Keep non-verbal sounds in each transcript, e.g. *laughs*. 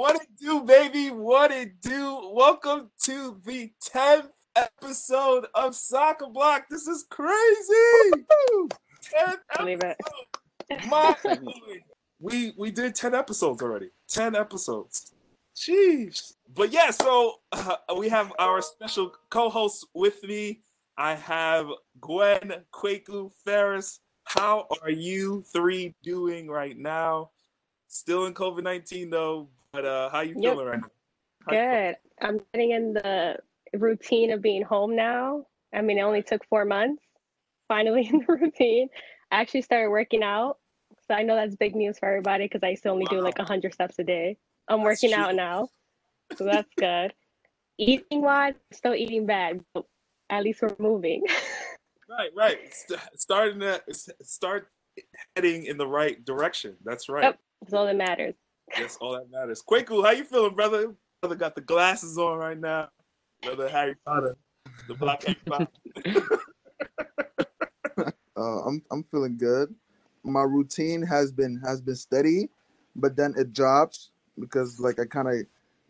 What it do, baby? What it do? Welcome to the 10th episode of Soccer Block. This is crazy. 10th Believe it. episode. My *laughs* we we did 10 episodes already. 10 episodes. Jeez. But yeah, so uh, we have our special co-host with me. I have Gwen Kwaku Ferris. How are you three doing right now? Still in COVID 19 though, but uh how you Yep. feeling right now? How Good. I'm getting in the routine of being home now. I mean, it only took four months. Finally *laughs* in the routine. I actually started working out. So I know that's big news for everybody because I used to only do like Wow. 100 steps a day. I'm That's working out now. So that's good. Eating wise, still eating bad, but at least we're moving. *laughs* Right, right. St- starting to start heading in the right direction. That's right. Yep. That's all that matters. That's all that matters. Kwaku, how you feeling, brother? Brother got the glasses on right now. Brother Harry Potter, the black *laughs* Harry Potter. *laughs* Uh, I'm I'm feeling good. My routine has been has been steady, but then it drops because like I kind of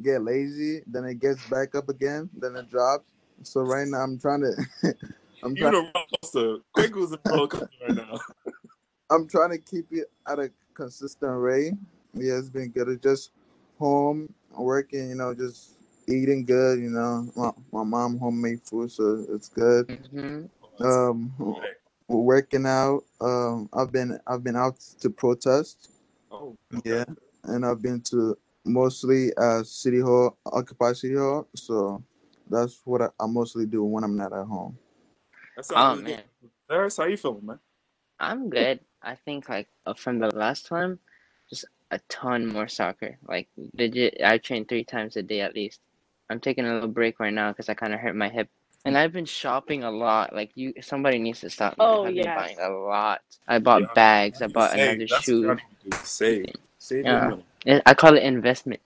get lazy. Then it gets back up again. Then it drops. So right now I'm trying to *laughs* I'm You're trying the roller coaster. Kwaku's a roller right now. I'm trying to keep it at a consistent rate. Yeah, it's been good. It's just home working. You know, just eating good. You know, my, my mom homemade food, so it's good. Mhm. Um, Okay. working out. Um, I've been I've been out to protest. Oh, Yeah, and I've been to mostly uh city hall, Occupy City Hall. So that's what I, I mostly do when I'm not at home. That Oh sounds man, good. Harris, how you feeling, man? I'm good. I think like uh, from the last time, just a ton more soccer. Like legit, I train three times a day at least. I'm taking a little break right now because I kind of hurt my hip, and I've been shopping a lot. Like you, somebody needs to stop me. Oh, I've been buying a lot. I bought Yeah, bags. I bought Save. another That's shoe. I need to do. Save. Save Yeah. I- I call it investment.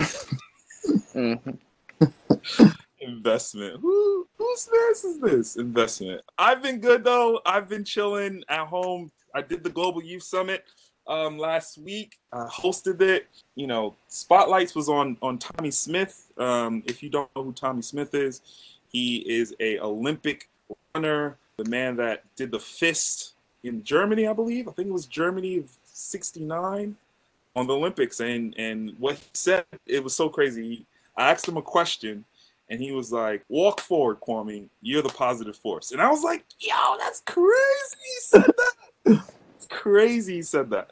*laughs* hmm Investment. Who whose mess is this? Investment. I've been good though. I've been chilling at home. I did the Global Youth Summit um last week. I hosted it. You know, spotlights was on on Tommie Smith. Um, if you don't know who Tommie Smith is, he is a Olympic runner, the man that did the fist in Germany, I believe. I think it was Germany of '69 on the Olympics, and and what he said it was so crazy. I asked him a question, and he was like, "Walk forward, Kwame. You're the positive force." And I was like, "Yo, that's crazy." He said that. *laughs* crazy. He said that.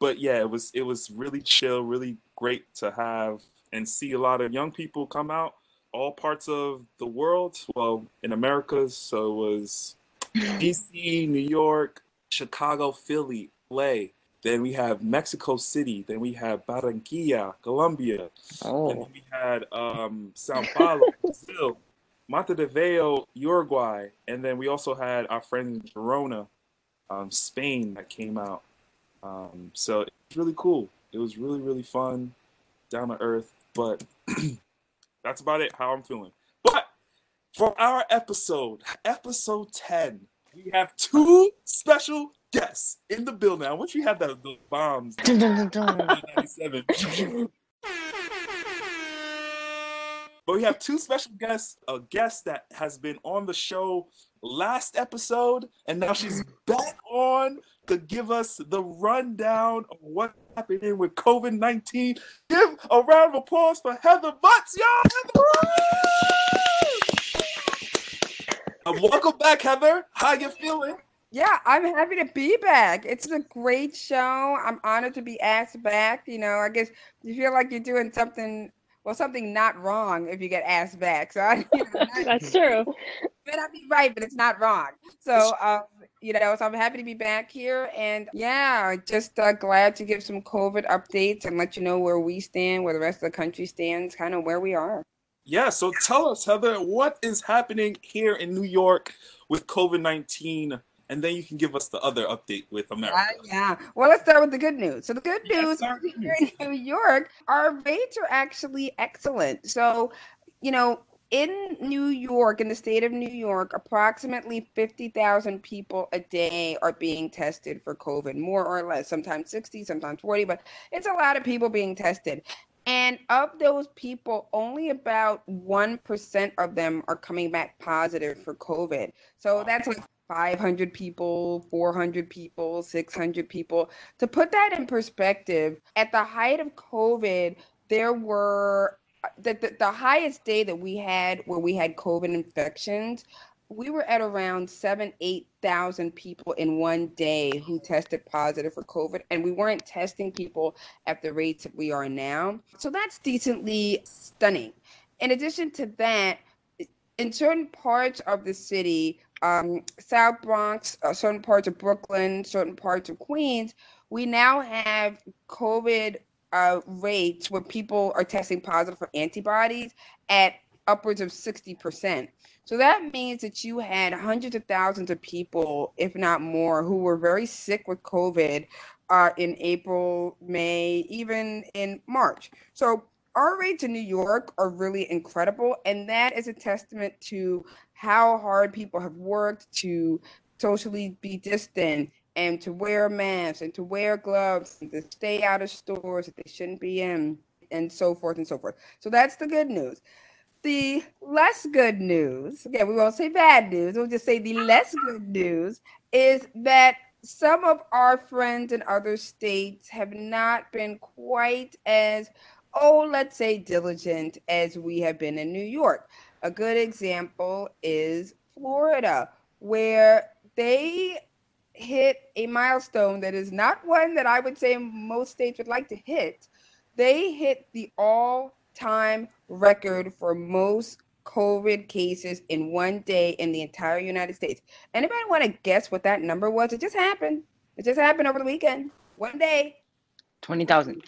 But yeah, it was it was really chill, really great to have and see a lot of young people come out, all parts of the world. Well, in America, so it was DC, New York, Chicago, Philly, LA. Then we have Mexico City. Then we have Barranquilla, Colombia. And Oh, then we had um, Sao Paulo, *laughs* Brazil, Montevideo, Uruguay, and then we also had our friend in Girona, um, Spain, that came out. Um, so it's really cool. It was really, really fun, down to earth. But *clears throat* that's about it. How I'm feeling. But for our episode, episode ten, we have two special guests in the building. I wish we had that those bombs. Dun, dun, dun, dun. 97. *laughs* But we have two special guests, a guest that has been on the show last episode, and now she's *clears throat* back on to give us the rundown of what's happening with COVID 19. Give a round of applause for Heather Butts, y'all! Heather! Uh, welcome back, Heather. How you feeling? Yeah, I'm happy to be back. It's a great show. I'm honored to be asked back. You know, I guess you feel like you're doing something, well, something not wrong if you get asked back. So, I, *laughs* you know, That's true. may not be right, but it's not wrong. So, um, you know, so I'm happy to be back here. And yeah, just uh, glad to give some COVID updates and let you know where we stand, where the rest of the country stands, kind of where we are. Yeah, so tell us, Heather, what is happening here in New York with COVID 19? And then you can give us the other update with America. Uh, yeah. Well, let's start with the good news. So the good news *laughs* here in New York, our rates are actually excellent. So, you know, in New York, in the state of New York, approximately 50,000 people a day are being tested for COVID, more or less, sometimes 60, sometimes 40, but it's a lot of people being tested. And of those people, only about 1% of them are coming back positive for COVID. So that's like 500 people, 400 people, 600 people. To put that in perspective, at the height of COVID, there were the, the, the highest day that we had where we had COVID infections we were at around seven, eight thousand people in one day who tested positive for COVID, and we weren't testing people at the rates that we are now. So that's decently stunning. In addition to that, in certain parts of the city, um, South Bronx, uh, certain parts of Brooklyn, certain parts of Queens, we now have COVID uh, rates where people are testing positive for antibodies at upwards of 60%. So that means that you had hundreds of thousands of people, if not more, who were very sick with COVID uh, in April, May, even in March. So our rates in New York are really incredible. And that is a testament to how hard people have worked to socially be distant and to wear masks and to wear gloves and to stay out of stores that they shouldn't be in and so forth and so forth. So that's the good news. The less good news, again, we won't say bad news, we'll just say the less good news is that some of our friends in other states have not been quite as, oh, let's say, diligent as we have been in New York. A good example is Florida, where they hit a milestone that is not one that I would say most states would like to hit. They hit the all time record for most COVID cases in one day in the entire United States. Anybody want to guess what that number was? It just happened. It just happened over the weekend. One day. 20,000.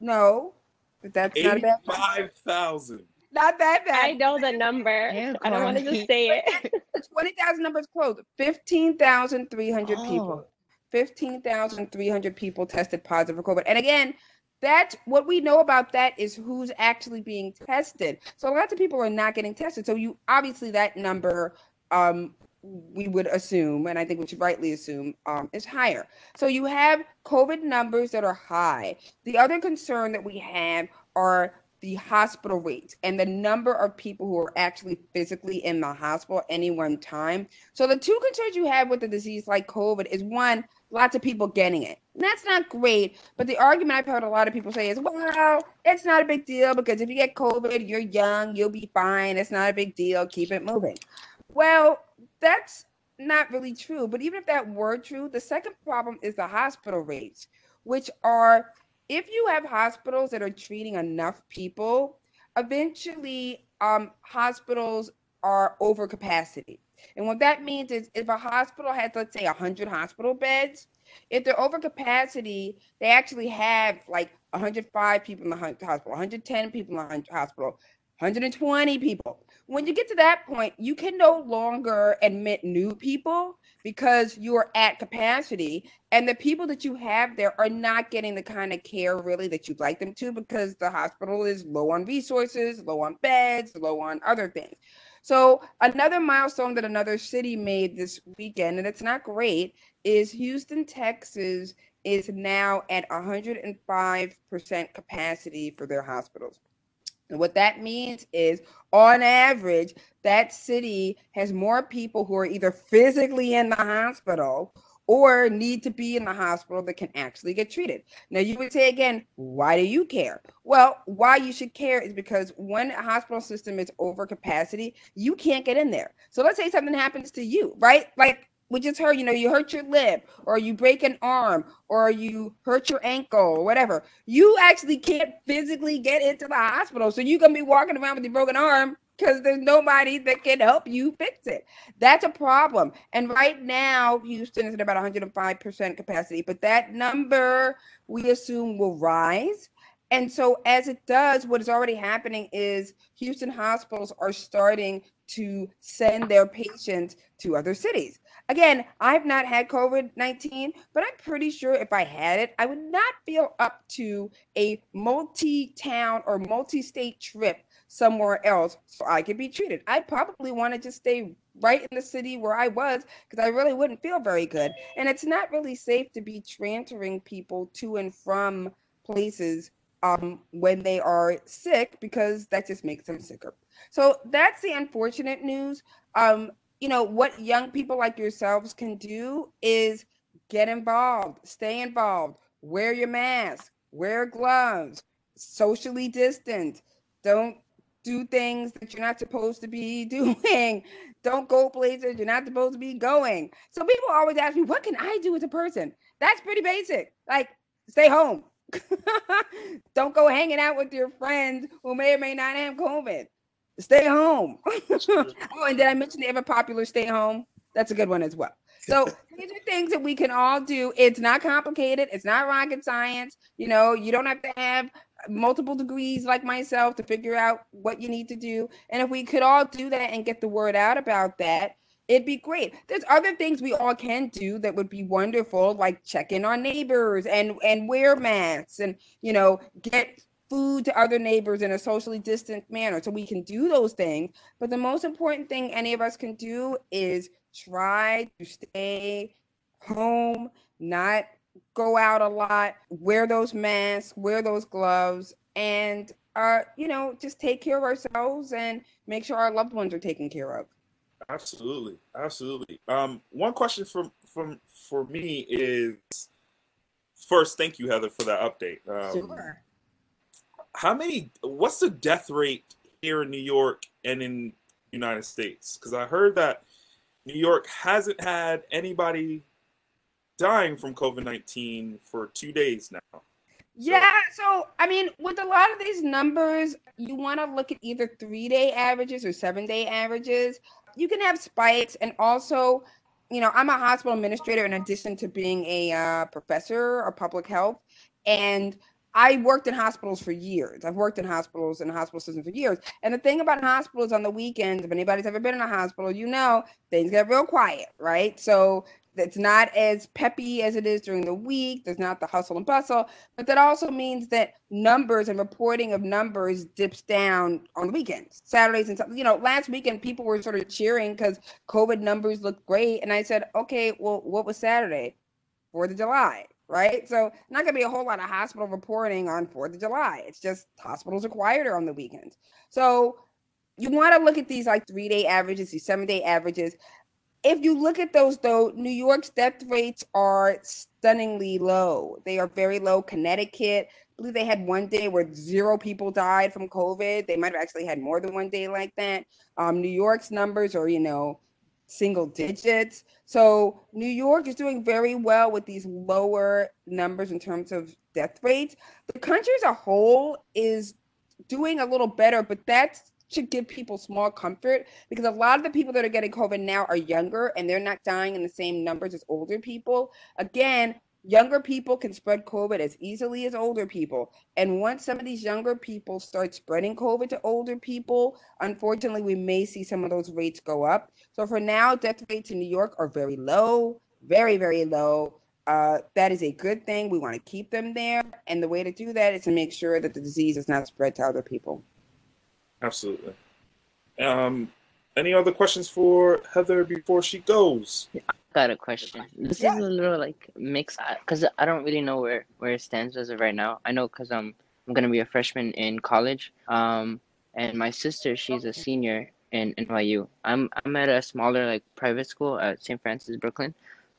No, but that's not bad. 5,000. Not that bad. I know the number. *laughs* Yeah, I don't want to just say it. *laughs* 20,000 numbers close. 15,300 Oh. people. 15,300 people tested positive for COVID. And again, that's what we know about that is who's actually being tested. So lots of people are not getting tested. So you obviously that number um we would assume, and I think we should rightly assume, um, is higher. So you have COVID numbers that are high. The other concern that we have are the hospital rates and the number of people who are actually physically in the hospital any one time. So the two concerns you have with a disease like COVID is one, lots of people getting it. And that's not great. But the argument I've heard a lot of people say is, well, it's not a big deal because if you get COVID, you're young, you'll be fine. It's not a big deal. Keep it moving. Well, that's not really true. But even if that were true, the second problem is the hospital rates, which are if you have hospitals that are treating enough people, eventually um, hospitals are over capacity. And what that means is if a hospital has, let's say, 100 hospital beds, if they're over capacity, they actually have like 105 people in the hospital, 110 people in the hospital, 120 people. When you get to that point, you can no longer admit new people because you're at capacity. And the people that you have there are not getting the kind of care really that you'd like them to because the hospital is low on resources, low on beds, low on other things. So, another milestone that another city made this weekend, and it's not great, is Houston, Texas is now at 105% capacity for their hospitals. And what that means is, on average, that city has more people who are either physically in the hospital or need to be in the hospital that can actually get treated. Now, you would say again, why do you care? Well, why you should care is because when a hospital system is over capacity, you can't get in there. So let's say something happens to you, right? Like we just heard, you know, you hurt your lip or you break an arm or you hurt your ankle or whatever. You actually can't physically get into the hospital. So you're going to be walking around with your broken arm because there's nobody that can help you fix it. That's a problem. And right now, Houston is at about 105% capacity, but that number we assume will rise. And so, as it does, what is already happening is Houston hospitals are starting to send their patients to other cities. Again, I've not had COVID 19, but I'm pretty sure if I had it, I would not feel up to a multi town or multi state trip somewhere else so I could be treated. I'd probably want to just stay right in the city where I was because I really wouldn't feel very good. And it's not really safe to be transferring people to and from places um, when they are sick because that just makes them sicker. So that's the unfortunate news. Um, you know, what young people like yourselves can do is get involved, stay involved, wear your mask, wear gloves, socially distant. Don't do things that you're not supposed to be *laughs* doing. Don't go places you're not supposed to be going. So people always ask me, what can I do as a person? That's pretty basic. Like, stay home. *laughs* Don't go hanging out with your friends who may or may not have COVID. Stay home. *laughs* oh, and did I mention the ever popular stay home? That's a good one as well. So *laughs* these are things that we can all do. It's not complicated. It's not rocket science. You know, you don't have to have multiple degrees like myself to figure out what you need to do. And if we could all do that and get the word out about that, it'd be great. There's other things we all can do that would be wonderful, like check in on neighbors and and wear masks and you know get food to other neighbors in a socially distant manner. So we can do those things. But the most important thing any of us can do is try to stay home, not go out a lot, wear those masks, wear those gloves, and uh, you know, just take care of ourselves and make sure our loved ones are taken care of. Absolutely, absolutely. Um, one question from from for me is first, thank you, Heather, for that update. Um, Sure. How many? What's the death rate here in New York and in United States? Because I heard that New York hasn't had anybody dying from COVID nineteen for two days now. Yeah, so I mean, with a lot of these numbers, you want to look at either three day averages or seven day averages. You can have spikes, and also, you know, I'm a hospital administrator in addition to being a uh, professor of public health, and I worked in hospitals for years. I've worked in hospitals and hospital systems for years. And the thing about hospitals on the weekends, if anybody's ever been in a hospital, you know things get real quiet, right? So it's not as peppy as it is during the week. There's not the hustle and bustle, but that also means that numbers and reporting of numbers dips down on the weekends, Saturdays and stuff. You know, last weekend people were sort of cheering because COVID numbers looked great, and I said, okay, well, what was Saturday? Fourth of July, right? So not gonna be a whole lot of hospital reporting on Fourth of July. It's just hospitals are quieter on the weekends. So you want to look at these like three day averages, these seven day averages if you look at those though new york's death rates are stunningly low they are very low connecticut I believe they had one day where zero people died from covid they might have actually had more than one day like that um, new york's numbers are you know single digits so new york is doing very well with these lower numbers in terms of death rates the country as a whole is doing a little better but that's should give people small comfort because a lot of the people that are getting COVID now are younger and they're not dying in the same numbers as older people. Again, younger people can spread COVID as easily as older people. And once some of these younger people start spreading COVID to older people, unfortunately, we may see some of those rates go up. So for now, death rates in New York are very low, very, very low. Uh, that is a good thing. We want to keep them there. And the way to do that is to make sure that the disease is not spread to other people. Absolutely. Um, any other questions for Heather before she goes? I got a question. This Yeah. is a little like mixed because I don't really know where where it stands as of right now. I know because um I'm gonna be a freshman in college. Um, and my sister she's a senior in NYU. I'm I'm at a smaller like private school at St. Francis Brooklyn,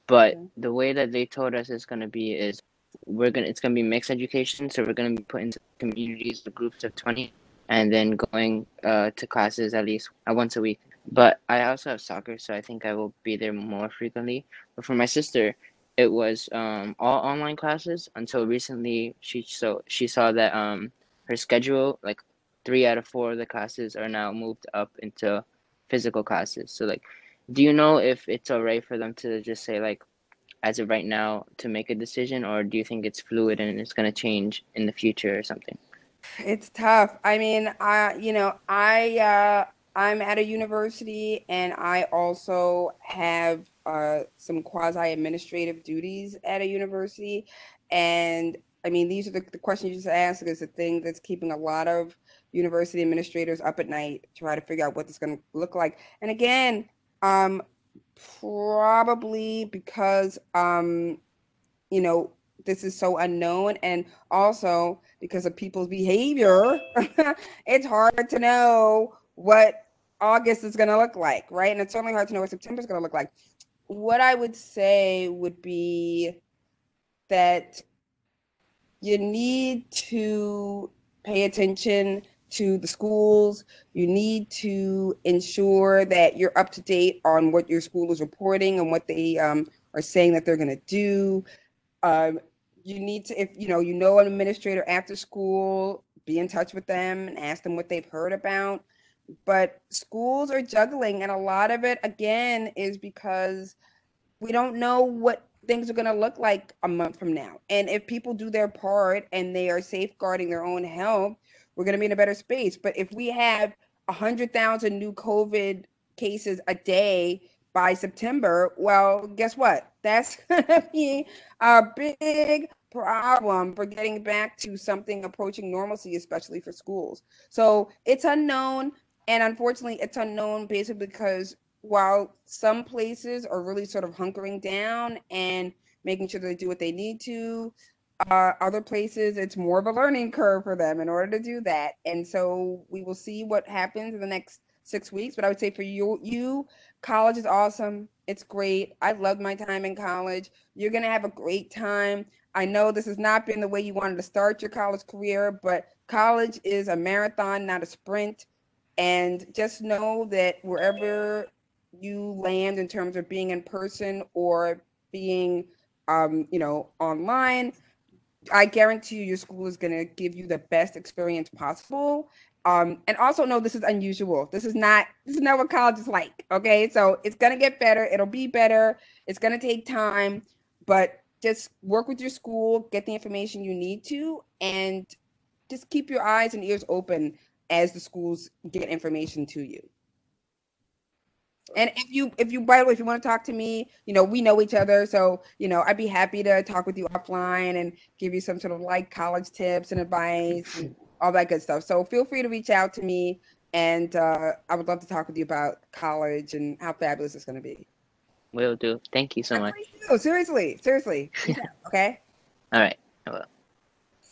but Okay. the way that they told us it's gonna be is we're gonna it's gonna be mixed education. So we're gonna be put into communities, the groups of twenty, and then going uh to classes at least uh, once a week. But I also have soccer, so I think I will be there more frequently. But for my sister, it was um, all online classes until recently. She so she saw that um, her schedule, like three out of four of the classes, are now moved up into physical classes. So like, do you know if it's alright for them to just say like, as of right now, to make a decision, or do you think it's fluid and it's gonna change in the future or something? It's tough. I mean, I you know, I uh I'm at a university and I also have uh some quasi administrative duties at a university. And I mean, these are the, the questions you just asked is the thing that's keeping a lot of university administrators up at night, try to figure out what this is going to look like. And again, um, probably because um, you know, this is so unknown and also because of people's behavior *laughs* it's hard to know what august is going to look like right and it's certainly hard to know what september is going to look like what i would say would be that you need to pay attention to the schools. You need to ensure that you're up to date on what your school is reporting and what they um, are saying that they're going to do. Um, you need to, if you know, you know an administrator after school, be in touch with them and ask them what they've heard about. But schools are juggling, and a lot of it, again, is because we don't know what things are going to look like a month from now. And if people do their part and they are safeguarding their own health, we're going to be in a better space. But if we have 100,000 new COVID cases a day by September, well, guess what? That's *laughs* going to be a big problem for getting back to something approaching normalcy, especially for schools. So it's unknown. And unfortunately, it's unknown basically because while some places are really sort of hunkering down and making sure they do what they need to, uh, other places it's more of a learning curve for them in order to do that. And so we will see what happens in the next six weeks. But I would say for you, you college is awesome. It's great. I loved my time in college. You're gonna have a great time. I know this has not been the way you wanted to start your college career, but college is a marathon, not a sprint. And just know that wherever you land in terms of being in person or being um, you know online i guarantee you your school is going to give you the best experience possible. Um, and also know this is unusual. This is not this is not what college is like okay? So it's going to get better. It'll be better. It's going to take time. But just work with your school get the information you need to and just keep your eyes and ears open as the schools get information to you and if you, if you, by the way, if you want to talk to me, you know, we know each other. So, you know, I'd be happy to talk with you offline and give you some sort of like college tips and advice and all that good stuff. So feel free to reach out to me. And uh, I would love to talk with you about college and how fabulous it's going to be. Will do. Thank you so much. Oh, seriously, seriously. *laughs* okay. All right. I will.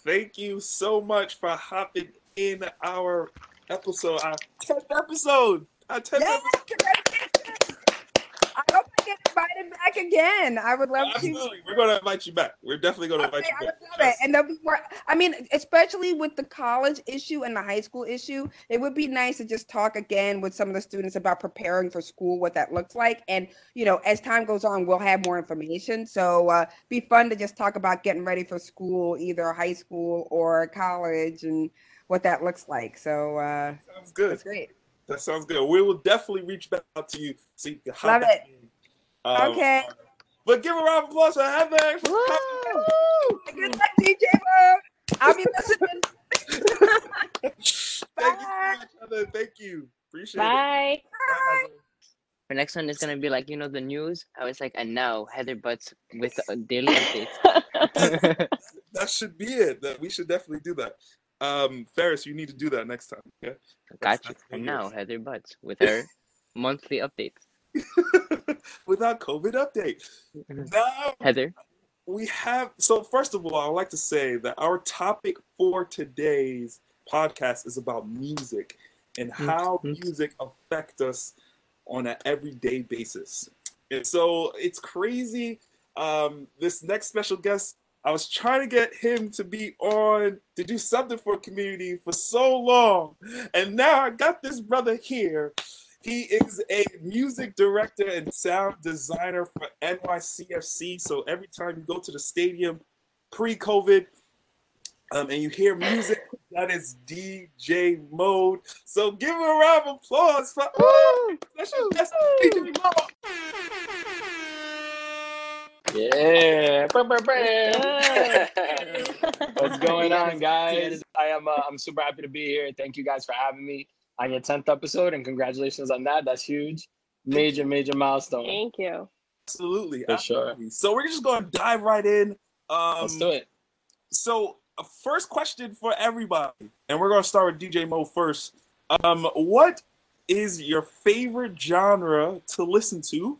Thank you so much for hopping in our episode, our 10th episode. Our 10th Yes, congratulations. I hope I get invited back again. I would love to. Absolutely. We're going to invite you back. We're definitely going to invite Okay, I you back. love it. And there'll be more. I mean, especially with the college issue and the high school issue, it would be nice to just talk again with some of the students about preparing for school, what that looks like. And, you know, as time goes on, we'll have more information. So uh, be fun to just talk about getting ready for school, either high school or college, and what that looks like. So uh, Sounds good. that's great. That sounds good. We will definitely reach back out to you so you can hop Love it. Um, Okay. But give a round of applause for Heather. for coming. Good luck, DJ Mo. I'll be listening. *laughs* Thank you so much, Heather. Thank you. Appreciate it. Bye. Bye, Heather. The next one is gonna be like you know the news. I was like, and now Heather Butts with uh, daily *laughs* updates. *laughs* That should be it. That we should definitely do that. Um, Ferris, you need to do that next time. Okay. Got you. And now. Heather Butts *laughs* with her monthly updates. *laughs* Without COVID update. Now Heather, we have so first of all i would like to say that our topic for today's podcast is about music and how Mhm. music affect us on an everyday basis and so it's crazy um, this next special guest i was trying to get him to be on to do something for community for so long and now i got this brother here he is a music director and sound designer for NYCFC. So every time you go to the stadium pre-COVID um, and you hear music, that is DJ Mo. So give him a round of applause for special guest DJ Mo. Yeah. *laughs* What's going on, guys? I am. Uh, I'm super happy to be here. Thank you guys for having me on your tenth episode, and congratulations on that. That's huge. Major, major milestone. Thank you. Absolutely, For sure. So we're just going to dive right in. Um, Let's do it. So, a first question for everybody, and we're going to start with DJ Mo first. Um, what is your favorite genre to listen to,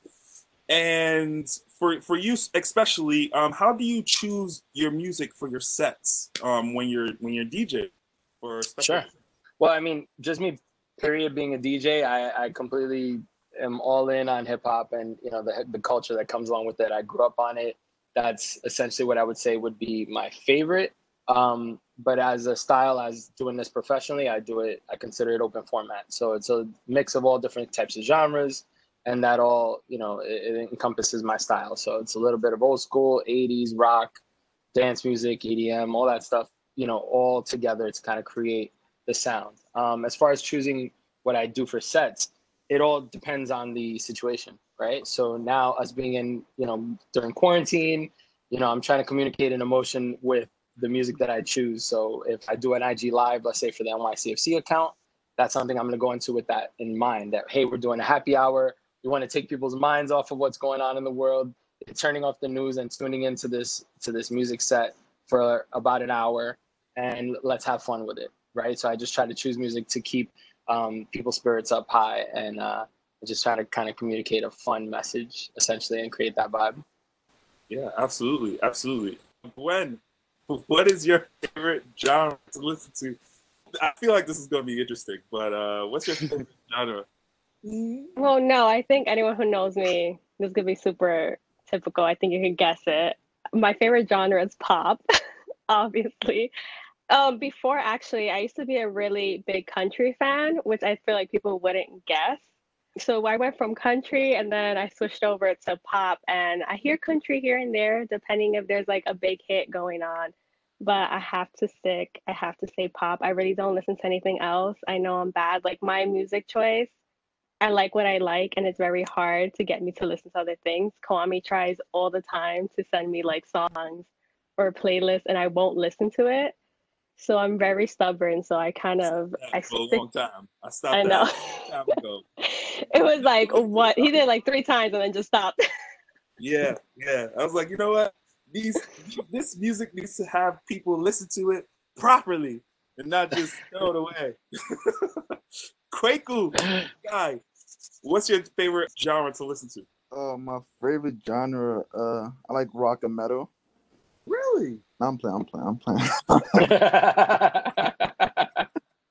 And for for you especially, um, how do you choose your music for your sets um, when you're when you're DJ? For sure. Well, I mean, just me, period, being a DJ, I, I completely am all in on hip hop and you know the the culture that comes along with it. I grew up on it. That's essentially what I would say would be my favorite. Um, but as a style, as doing this professionally, I do it. I consider it open format. So it's a mix of all different types of genres, and that all you know it, it encompasses my style. So it's a little bit of old school, '80s rock, dance music, EDM, all that stuff. You know, all together to kind of create the sound. Um, as far as choosing what I do for sets, it all depends on the situation, right? So now, us being in, you know, during quarantine, you know, I'm trying to communicate an emotion with the music that I choose. So if I do an IG live, let's say for the NYCFC account, that's something I'm going to go into with that in mind. That hey, we're doing a happy hour. We want to take people's minds off of what's going on in the world, turning off the news and tuning into this to this music set for about an hour, and let's have fun with it, right? So I just try to choose music to keep um, people's spirits up high and uh, just try to kind of communicate a fun message essentially and create that vibe. Yeah, absolutely, absolutely. When what is your favorite genre to listen to? I feel like this is going to be interesting, but uh, what's your favorite *laughs* genre? Well, no, I think anyone who knows me, this to be super typical. I think you can guess it. My favorite genre is pop, *laughs* obviously. Um, before actually, I used to be a really big country fan, which I feel like people wouldn't guess. So I went from country and then I switched over to pop, and I hear country here and there, depending if there's like a big hit going on but I have to stick. I have to say pop. I really don't listen to anything else. I know I'm bad. Like my music choice, I like what I like, and it's very hard to get me to listen to other things. Kwame tries all the time to send me like songs or playlists, and I won't listen to it. So I'm very stubborn. So I kind of I for stick, a long time. I stopped. I know. *laughs* it was like what he did like three times and then just stopped. *laughs* yeah, yeah. I was like, you know what? these this music needs to have people listen to it properly and not just throw it away. *laughs* Kwaku, *gasps* guy, what's your favorite genre to listen to? Uh, my favorite genre, uh, I like rock and metal. Really? I'm playing. I'm playing. I'm playing. *laughs* *laughs*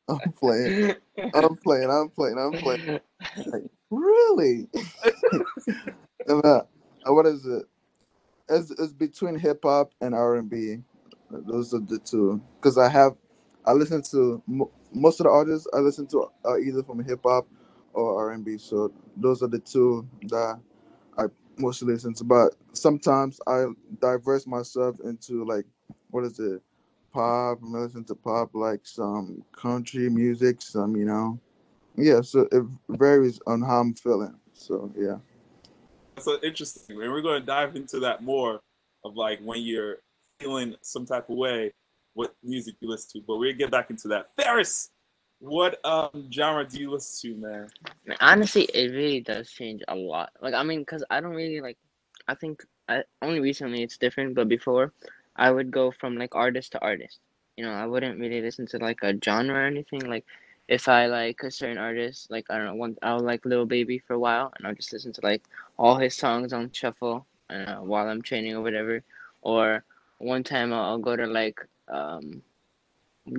I'm playing. I'm playing. I'm playing. I'm playing. Like, really? *laughs* and, uh, what is it? it's, it's between hip hop and R and B. Those are the two. Because I have, I listen to most of the artists I listen to are either from hip hop or R and B. So those are the two that I mostly listen to. But sometimes I diverse myself into like, what is it? Pop. I listen to pop, like some country music, some you know, yeah. So it varies on how I'm feeling. So yeah so interesting. And we're going to dive into that more of like when you're feeling some type of way, what music you listen to. But we'll get back into that. Ferris, what um genre do you listen to, man? Honestly, it really does change a lot. Like, I mean, because I don't really like, I think I only recently it's different, but before I would go from like artist to artist. You know, I wouldn't really listen to like a genre or anything. Like, if I like a certain artist, like I don't know, one I'll like Lil Baby for a while, and I'll just listen to like all his songs on shuffle uh, while I'm training or whatever. Or one time I'll, I'll go to like um,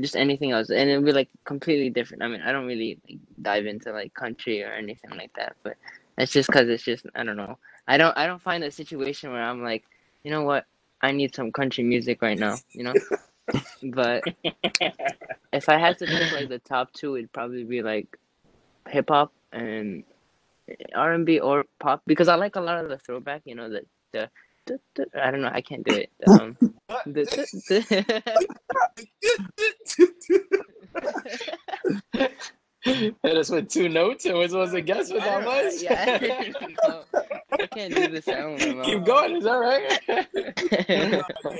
just anything else, and it'll be like completely different. I mean, I don't really like, dive into like country or anything like that, but that's just because it's just I don't know. I don't I don't find a situation where I'm like, you know what, I need some country music right now, you know. *laughs* but if I had to pick like the top two, it'd probably be like hip hop and R and B or pop because I like a lot of the throwback. You know the the. I don't know. I can't do it. *laughs* Um, the, *laughs* Hit us with two notes and we're supposed to guess with how much? Yeah, *laughs* I can't do the sound. Keep going. Is that right? yeah,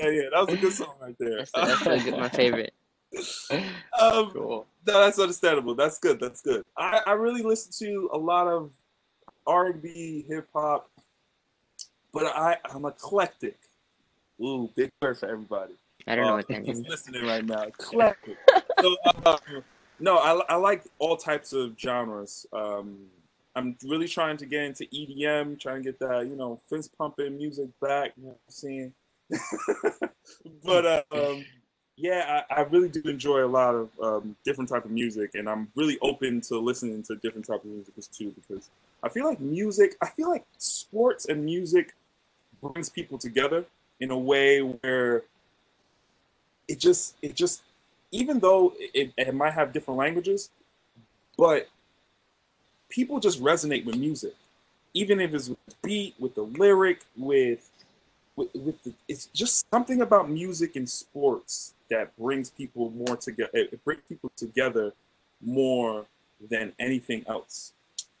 yeah, that was a good song right there. That's, that's like my favorite. Um, cool. No, that's understandable. That's good. That's good. I, I really listen to a lot of R and B, hip hop, but I I'm eclectic. Ooh, big word for everybody. I don't know uh, what that *laughs* means. Listening right now, eclectic. so, um, no, I, I like all types of genres. Um, I I'm really trying to get into EDM, trying to get that, you know, fist pumping music back. You know what I'm saying? *laughs* but um, yeah, I, I, really do enjoy a lot of um, different type of music, and I'm really open to listening to different type of music too because I feel like music, I feel like sports and music brings people together in a way where it just it just even though it, it might have different languages, but people just resonate with music, even if it's with the beat, with the lyric, with with, with the, it's just something about music and sports that brings people more together. It brings people together more than anything else,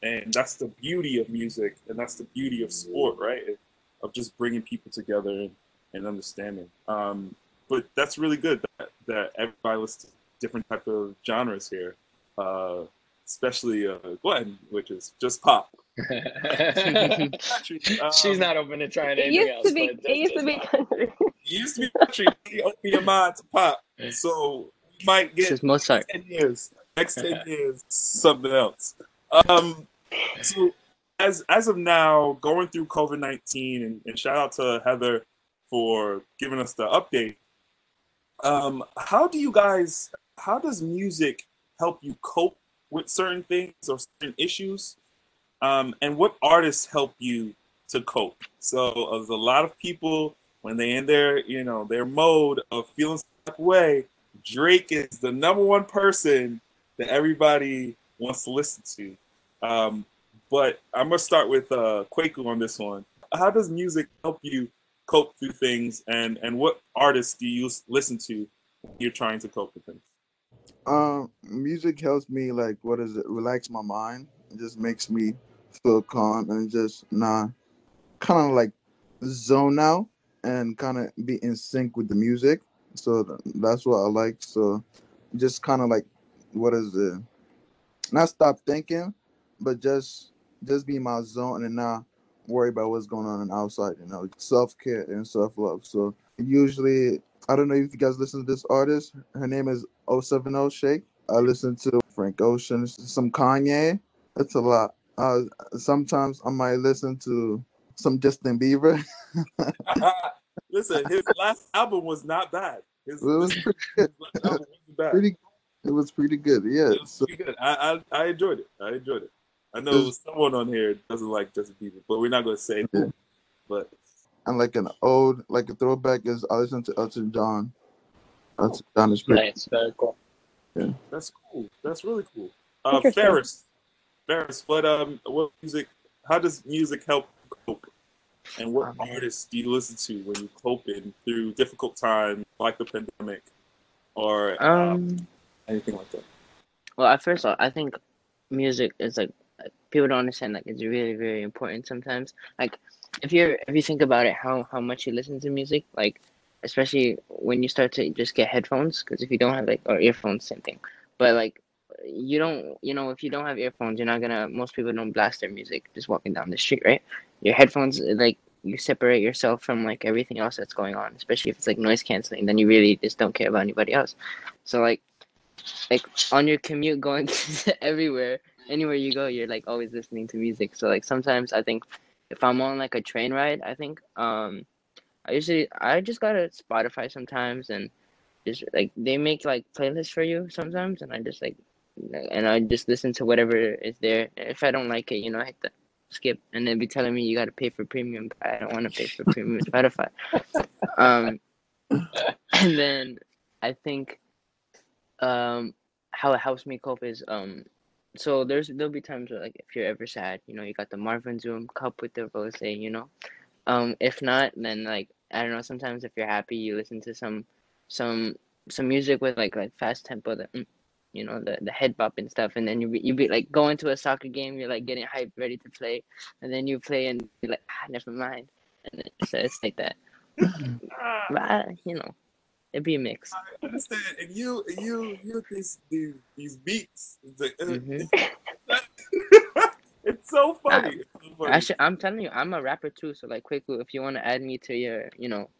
and that's the beauty of music, and that's the beauty of sport, right? Of just bringing people together and, and understanding. Um, but that's really good that, that everybody listens different type of genres here. Uh, especially uh, Gwen, which is just pop. *laughs* um, She's not open to trying it anything used else. To be, it used to be country. *laughs* It used to be country. open your mind to pop. So you might get She's Mozart. ten years. Next ten years, something else. Um, so as as of now, going through COVID nineteen, and, and shout out to Heather for giving us the update. Um, how do you guys? How does music help you cope with certain things or certain issues? Um, and what artists help you to cope? So there's a lot of people when they in their, you know, their mode of feeling some way, Drake is the number one person that everybody wants to listen to. Um, but I'm gonna start with uh, Kwaku on this one. How does music help you cope through things, and and what artists do you listen to when you're trying to cope with things? Um, music helps me like what is it? Relax my mind. It just makes me feel calm and just nah, kind of like zone out and kind of be in sync with the music. So that's what I like. So just kind of like what is it? Not stop thinking, but just just be in my zone and not worry about what's going on outside. You know, self care and self love. So usually I don't know if you guys listen to this artist. Her name is 070 Shake. I listen to Frank Ocean, some Kanye. That's a lot. Uh, sometimes I might listen to some Justin Bieber. *laughs* listen, his last album was not bad. His, *laughs* it was pretty good. bad. Pretty, it was pretty good. Yeah, it was so, pretty good. I, I, I enjoyed it. I enjoyed it. I know someone on here doesn't like Justin Bieber, but we're not going to say. Yeah. But and like an old, like a throwback is I listen to Elton John. Elton John is pretty. Nice, very cool. Yeah, that's cool. That's really cool. Uh, Ferris, Ferris, what um, what music? How does music help cope? And what oh, artists do you listen to when you're coping through difficult times like the pandemic, or um, um anything like that? Well, at first, I think music is like people don't understand like it's really very important sometimes. Like if you're if you think about it, how how much you listen to music, like especially when you start to just get headphones, because if you don't have like or earphones, same thing. But like you don't you know if you don't have earphones you're not gonna most people don't blast their music just walking down the street right your headphones like you separate yourself from like everything else that's going on especially if it's like noise canceling then you really just don't care about anybody else so like like on your commute going *laughs* everywhere anywhere you go you're like always listening to music so like sometimes i think if I'm on like a train ride, I think um I usually I just got a Spotify sometimes and just like they make like playlists for you sometimes and I just like and I just listen to whatever is there. If I don't like it, you know, I hit the skip and then be telling me you got to pay for premium. I don't want to pay for premium *laughs* Spotify. Um, and then I think um how it helps me cope is um so there's there'll be times where like if you're ever sad, you know, you got the Marvin's Room cup with the rose, you know. Um, if not, then like I don't know. Sometimes if you're happy, you listen to some some some music with like like fast tempo, that. mm, you know the the head bop and stuff, and then you be, you be like going to a soccer game, you're like getting hyped, ready to play, and then you play and you're like ah, never mind, and so it's like that. *coughs* but, you know, It'd be a mix. I understand. And you, you, you these these these beats. It's, like, uh, mm-hmm. *laughs* it's so funny. I, so funny. Actually, I'm telling you, I'm a rapper too. So like, quickly, if you want to add me to your, you know,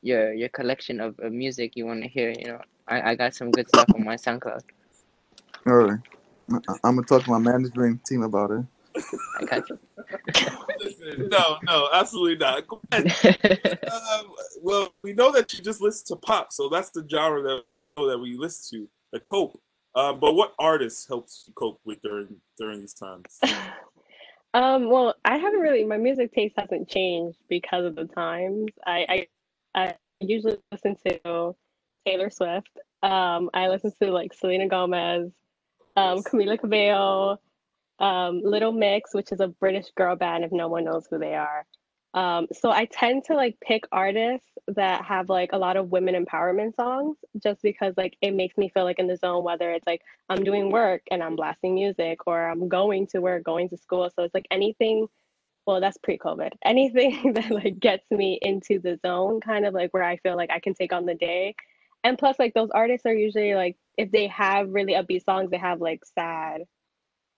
your your collection of, of music you want to hear, you know, I, I got some good stuff on my SoundCloud. All right. I'm gonna talk to my management team about it. I got you. Listen, no, no, absolutely not. Go ahead. *laughs* Um, well, we know that you just listen to pop, so that's the genre that that we listen to, the cope. Um, but what artist helps you cope with during during these times? *laughs* Um, well, I haven't really, my music taste hasn't changed because of the times. I, I, I usually listen to Taylor Swift. Um, I listen to like Selena Gomez, um, Camila Cabello, um, Little Mix, which is a British girl band if no one knows who they are. Um, so I tend to like pick artists that have like a lot of women empowerment songs just because like it makes me feel like in the zone, whether it's like I'm doing work and I'm blasting music or I'm going to work, going to school. So it's like anything, well, that's pre COVID, *laughs* anything that like gets me into the zone, kind of like where I feel like I can take on the day. And plus, like those artists are usually like, if they have really upbeat songs, they have like sad,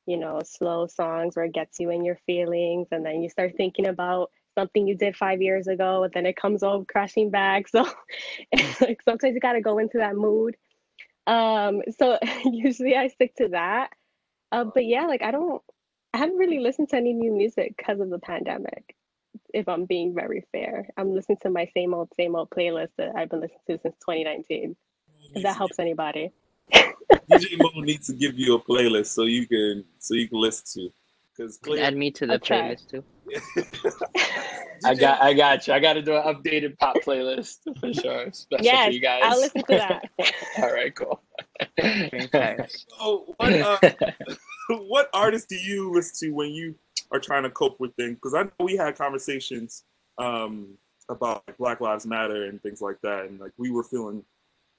you know, slow songs where it gets you in your feelings. And then you start thinking about something you did five years ago and then it comes all crashing back. *laughs* So like *laughs* sometimes you got to go into that mood. Um so *laughs* usually i stick to that. Uh, but yeah like i don't i haven't really listened to any new music because of the pandemic if i'm being very fair. I'm listening to my same old same old playlist that i've been listening to since 2019 if that helps anybody DJ Mo needs to give you a playlist so you can so you can listen to. Because Add me to the I'll try. playlist too. *laughs* I got, I got you. I got to do an updated pop playlist for sure, especially yes for you guys. i'll listen to that *laughs* All right, cool. So what uh, *laughs* what artists do you listen to when you are trying to cope with things? Because I know we had conversations um, about like, Black Lives Matter and things like that, and like we were feeling,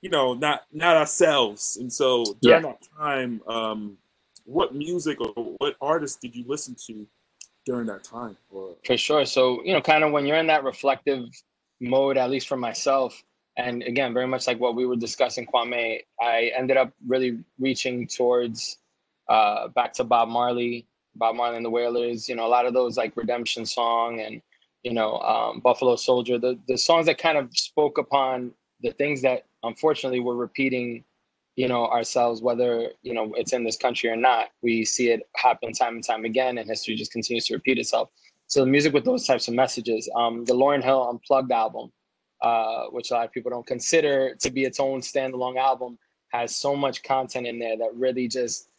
you know, not not ourselves. And so during Yeah. that time, um, what music or what artists did you listen to during that time? Or For sure. So, you know, kind of when you're in that reflective mode, at least for myself, and again, very much like what we were discussing, Kwame, I ended up really reaching towards uh, back to Bob Marley, Bob Marley and the Wailers, you know, a lot of those like Redemption Song and, you know, um, Buffalo Soldier, the, the songs that kind of spoke upon the things that unfortunately we're repeating you know ourselves whether you know it's in this country or not. We see it happen time and time again and history just continues to repeat itself. So the music with those types of messages um, the Lauryn Hill unplugged album uh, which a lot of people don't consider to be its own standalone album has so much content in there that really just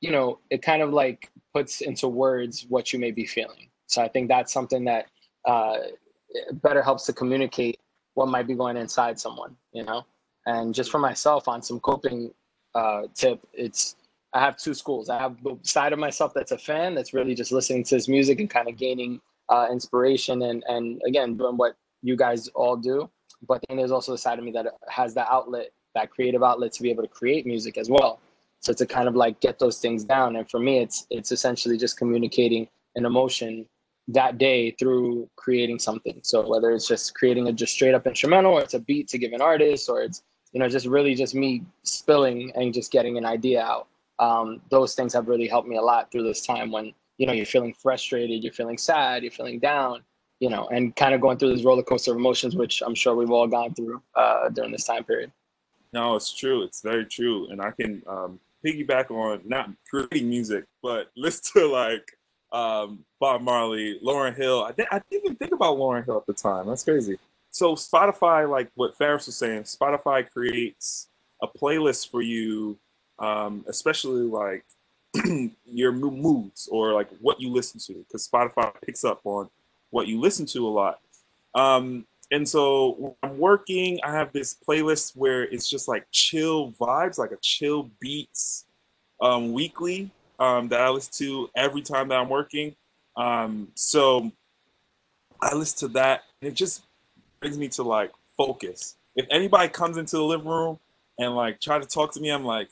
you know it kind of like puts into words what you may be feeling. So i think that's something that uh, better helps to communicate what might be going inside someone you know and just for myself on some coping uh, tip, it's I have two schools. I have the side of myself that's a fan, that's really just listening to his music and kind of gaining uh, inspiration and and again doing what you guys all do. But then there's also the side of me that has that outlet, that creative outlet to be able to create music as well. So to kind of like get those things down. And for me, it's it's essentially just communicating an emotion that day through creating something. So whether it's just creating a just straight up instrumental, or it's a beat to give an artist, or it's you know just really just me spilling and just getting an idea out. Um, those things have really helped me a lot through this time when you know you're feeling frustrated, you're feeling sad, you're feeling down, you know, and kind of going through this roller coaster of emotions, which I'm sure we've all gone through uh, during this time period. No, it's true. It's very true, and I can um, piggyback on not creating music, but *laughs* listen to like um, Bob Marley, Lauryn Hill. I, di- I didn't even think about Lauryn Hill at the time. That's crazy. So Spotify, like what Ferris was saying, Spotify creates a playlist for you, um, especially like *clears throat* your moods or like what you listen to, because Spotify picks up on what you listen to a lot. Um, and so I'm working, I have this playlist where it's just like chill vibes, like a chill beats um, weekly um, that I listen to every time that I'm working. Um, so I listen to that, and it just brings me to like focus. If anybody comes into the living room and like try to talk to me, I'm like.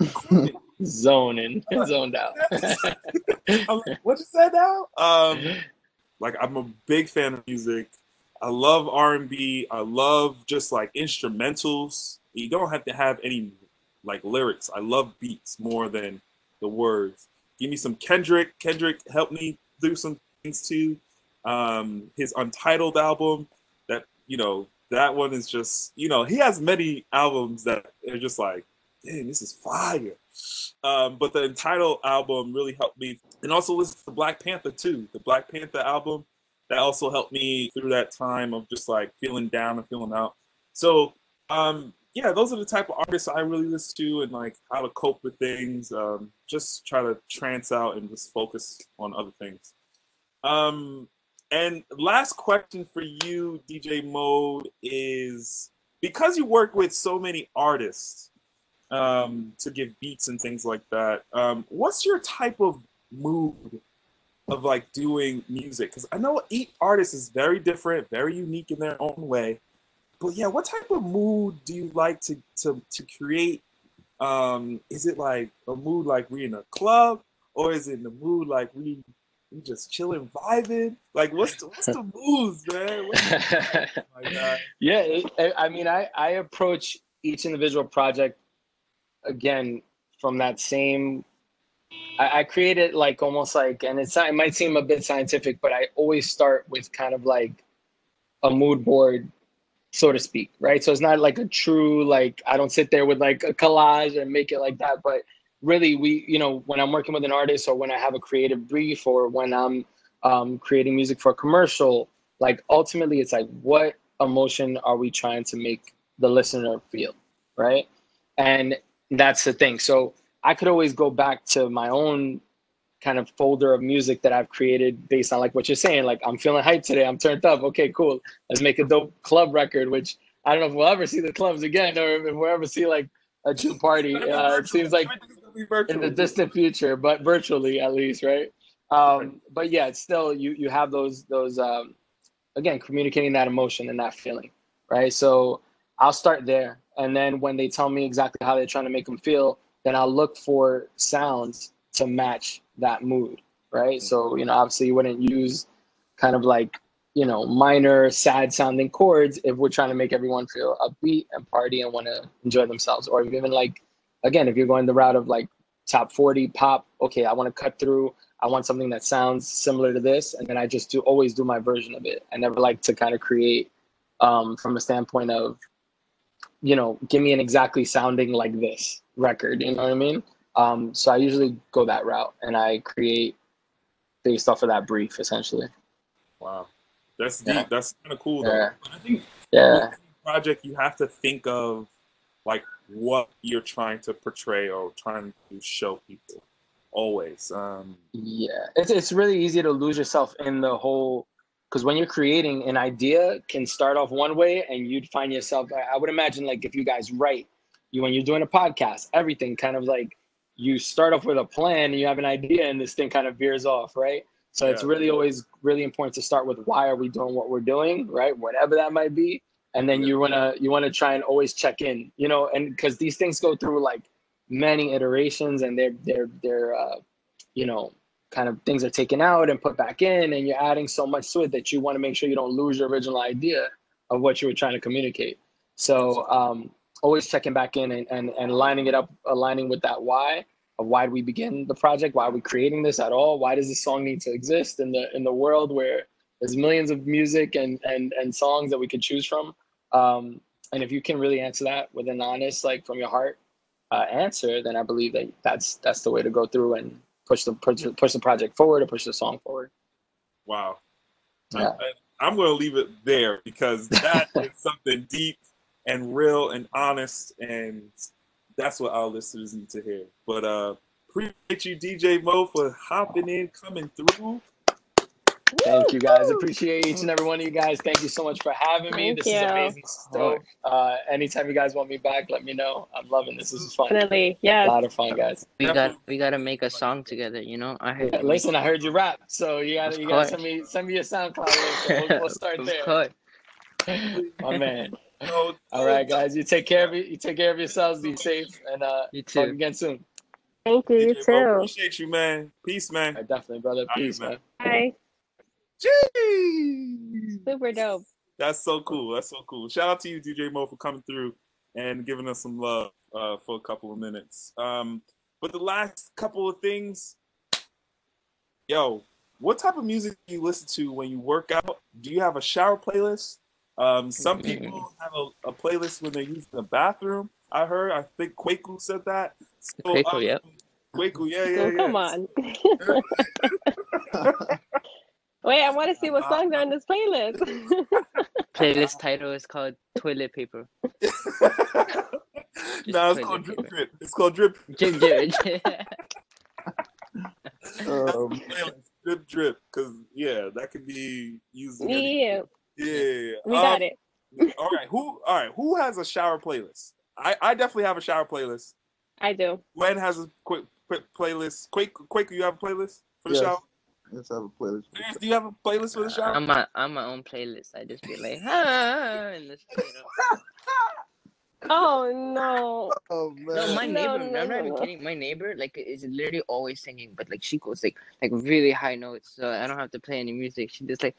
*laughs* Zoning, zoned out. *laughs* I'm like, *laughs* what you said now? Um, like I'm a big fan of music. I love R&B. I love just like instrumentals. You don't have to have any like lyrics. I love beats more than the words. Give me some Kendrick. Kendrick helped me do some things too. Um, his Untitled album, that you know, that one is just you know he has many albums that are just like dang, this is fire. Um, but the Untitled album really helped me, and also listen to Black Panther too. The Black Panther album that also helped me through that time of just like feeling down and feeling out. So um, yeah, those are the type of artists I really listen to and like how to cope with things. Um, just try to trance out and just focus on other things. Um, and last question for you, DJ Mo, is because you work with so many artists um, to give beats and things like that. Um, what's your type of mood of like doing music? Because I know each artist is very different, very unique in their own way. But yeah, what type of mood do you like to to to create? Um, is it like a mood like we in a club, or is it in the mood like we we just chilling, vibing? Like, what's the, what's the *laughs* moves, man? The, like *laughs* oh yeah, it, I mean, I I approach each individual project again from that same. I, I create it like almost like, and it's not, it might seem a bit scientific, but I always start with kind of like a mood board so to speak, right? So it's not like a true like I don't sit there with like a collage and make it like that, but really we you know when I'm working with an artist or when I have a creative brief or when I'm um, creating music for a commercial, like ultimately it's like what emotion are we trying to make the listener feel, right? And that's the thing. So I could always go back to my own kind of folder of music that I've created based on like what you're saying. Like I'm feeling hyped today. I'm turned up. Okay, cool. Let's make a dope club record. Which I don't know if we'll ever see the clubs again, or if we'll ever see like a June party. Uh, it seems like in the distant future, but virtually at least, right? Um, but yeah, it's still you. You have those those um, again communicating that emotion and that feeling, right? So I'll start there, and then when they tell me exactly how they're trying to make them feel, then I'll look for sounds to match that mood, right? So, you know, obviously you wouldn't use kind of like, you know, minor, sad sounding chords if we're trying to make everyone feel upbeat and party and want to enjoy themselves. Or even like, again, if you're going the route of like top 40 pop, okay, I want to cut through. I want something that sounds similar to this. And then I just do always do my version of it. I never like to kind of create um, from a standpoint of, you know, give me an exactly sounding like this record. You know what I mean? Um, so I usually go that route and I create based off of that brief essentially. Wow. That's deep. Yeah. That's kind of cool though. Yeah. I think yeah. project you have to think of like what you're trying to portray or trying to show people always. Um yeah. It's it's really easy to lose yourself in the whole because when you're creating an idea can start off one way and you'd find yourself I would imagine like if you guys write you when you're doing a podcast, everything kind of like you start off with a plan and you have an idea and this thing kind of veers off, right? So yeah. it's really always really important to start with why are we doing what we're doing, right? Whatever that might be. And then you wanna you wanna try and always check in, you know, and because these things go through like many iterations and they're they're they're uh, you know kind of things are taken out and put back in and you're adding so much to it that you want to make sure you don't lose your original idea of what you were trying to communicate. So um, always checking back in and, and, and lining it up, aligning with that why of why we begin the project, why are we creating this at all? Why does this song need to exist in the in the world where there's millions of music and and and songs that we could choose from? Um, and if you can really answer that with an honest, like from your heart uh, answer, then I believe that that's that's the way to go through and push the push, push the project forward or push the song forward. Wow. Yeah. I, I'm going to leave it there because that *laughs* is something deep and real and honest and that's what our listeners need to hear. But uh appreciate you, DJ Mo, for hopping in, coming through. Thank you guys. Appreciate each and every one of you guys. Thank you so much for having me. Thank this you. is amazing stuff. Uh, anytime you guys want me back, let me know. I'm loving this. This is fun. Definitely. yeah. A lot of fun, guys. We got we gotta make a song together. You know, I heard. Yeah, listen, I heard you rap, so you gotta you gotta send me send me your SoundCloud link. So we'll, we'll start Of there. course. *laughs* My man. No, *laughs* All right, guys. You take care of you. You take care of yourselves. Be safe, and uh, You talk too. again soon. Thank you. You DJ Mo, too. appreciate you, man. Peace, man. right, definitely, brother. right, Peace, man. man. Bye. Jeez. Super dope. That's so cool. That's so cool. Shout out to you, DJ Mo, for coming through and giving us some love uh, for a couple of minutes. Um, but the last couple of things, yo, what type of music do you listen to when you work out? Do you have a shower playlist? Um, some people have a, a playlist when they're using the bathroom. I heard. I think Kwaku said that. So, Kwaku, um, yep. Kwaku, yeah, yeah, yeah. come on. *laughs* *laughs* Wait, I want to see what songs are on this playlist. *laughs* Playlist title is called Toilet Paper. no, it's called drip paper. drip. It's called drip. Drip, drip, drip. um, drip drip. Cause yeah, that could be used. in any- yeah, Yeah, we Um, got it. *laughs* all right, who? All right, who has a shower playlist? I, I definitely have a shower playlist. I do. Gwen has a quick, quick playlist. Quake, Quake, you have a playlist for the Yes. shower? let's have a playlist. Serious, Do you have a playlist for the shower? I'm my I'm my own playlist. I just be like, *laughs* ah, and this, you know. Oh no. Oh No, man. my No, neighbor. no, I'm not even no. kidding. My neighbor, like, is literally always singing, but like she goes like like really high notes, so I don't have to play any music. She just like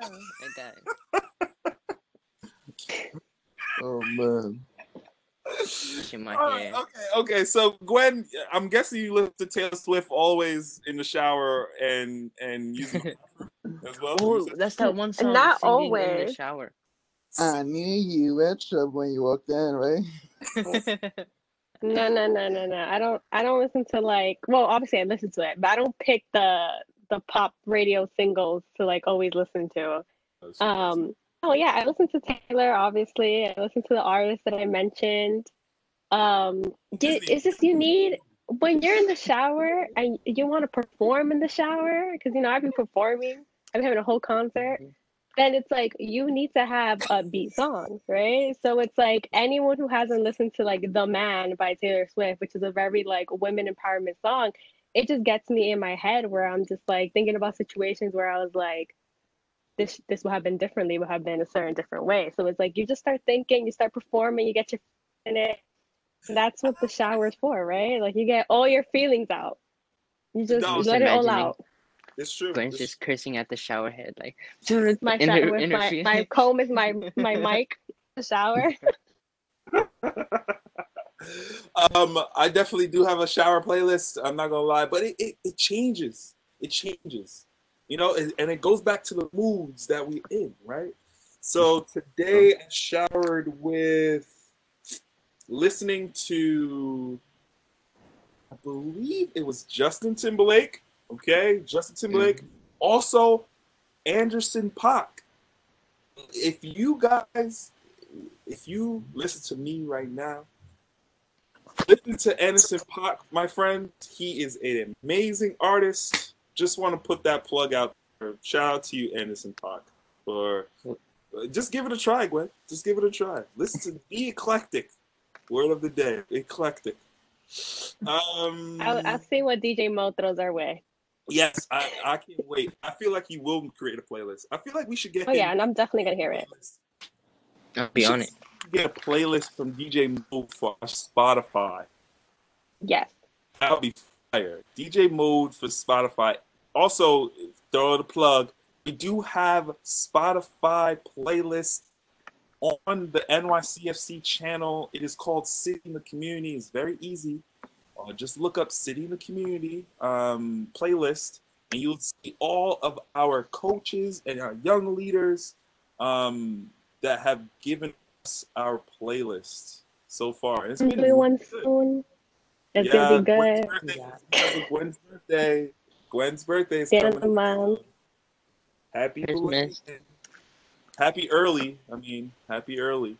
like that. *laughs* Oh man. Pushing my All right, hair. okay, okay. So Gwen, I'm guessing you listen to Taylor Swift always in the shower and and using the *laughs* as well. Oh, that's that one song. Not always in the shower. I knew you were trouble when you walked in, right? *laughs* No, no, no, no, no. I don't. I don't listen to like. Well, obviously I listen to it, but I don't pick the the pop radio singles to like always listen to. Um. Oh yeah, I listen to Taylor. Obviously, I listen to the artists that I mentioned. Um. Get, it's just you need when you're in the shower and you want to perform in the shower because you know I've been performing. I'm having a whole concert. Then it's like you need to have upbeat songs, right? So it's like anyone who hasn't listened to like The Man by Taylor Swift, which is a very like women empowerment song, it just gets me in my head where I'm just like thinking about situations where I was like, this this would have been differently, would have been a certain different way. So it's like you just start thinking, you start performing, you get your in it. And that's what the shower is for, right? Like you get all your feelings out. You just No, you just let it all out. It's true. Gwen's It's- just cursing at the shower head, like *laughs* My in shower her- with in my, my comb is my my *laughs* mic. The shower. *laughs* um, I definitely do have a shower playlist. I'm not gonna lie, but it, it, it changes. It changes, you know, and, and it goes back to the moods that we in, right? So today I showered with listening to, I believe it was Justin Timberlake. Okay, Justin Timberlake. Also, Anderson Paak. If you guys, if you listen to me right now, listen to Anderson Paak, my friend. He is an amazing artist. Just want to put that plug out there. Shout out to you, Anderson Paak, for just give it a try, Gwen. Just give it a try. Listen to Be Eclectic. Word of the day, eclectic. Um, I'll, I'll see what DJ Mo throws our way. yes, I, I can't wait. I feel like he will create a playlist. I feel like we should get. Oh him yeah, and I'm definitely gonna hear it. I'll be on it. Get a playlist from DJ Mo for Spotify. Yes. That would be fire. DJ Mo for Spotify. Also, throw the plug. We do have Spotify playlist on the NYCFC channel. It is called City in the Community. It's very easy. Uh, just look up City in the Community um, playlist, and you'll see all of our coaches and our young leaders um, that have given us our playlist so far. And it's been New one good. soon. It's Yeah, gonna be Gwen's good. birthday is because of Gwen's birthday. Gwen's birthday is End coming. the. Happy Christmas. Happy early. I mean, happy early.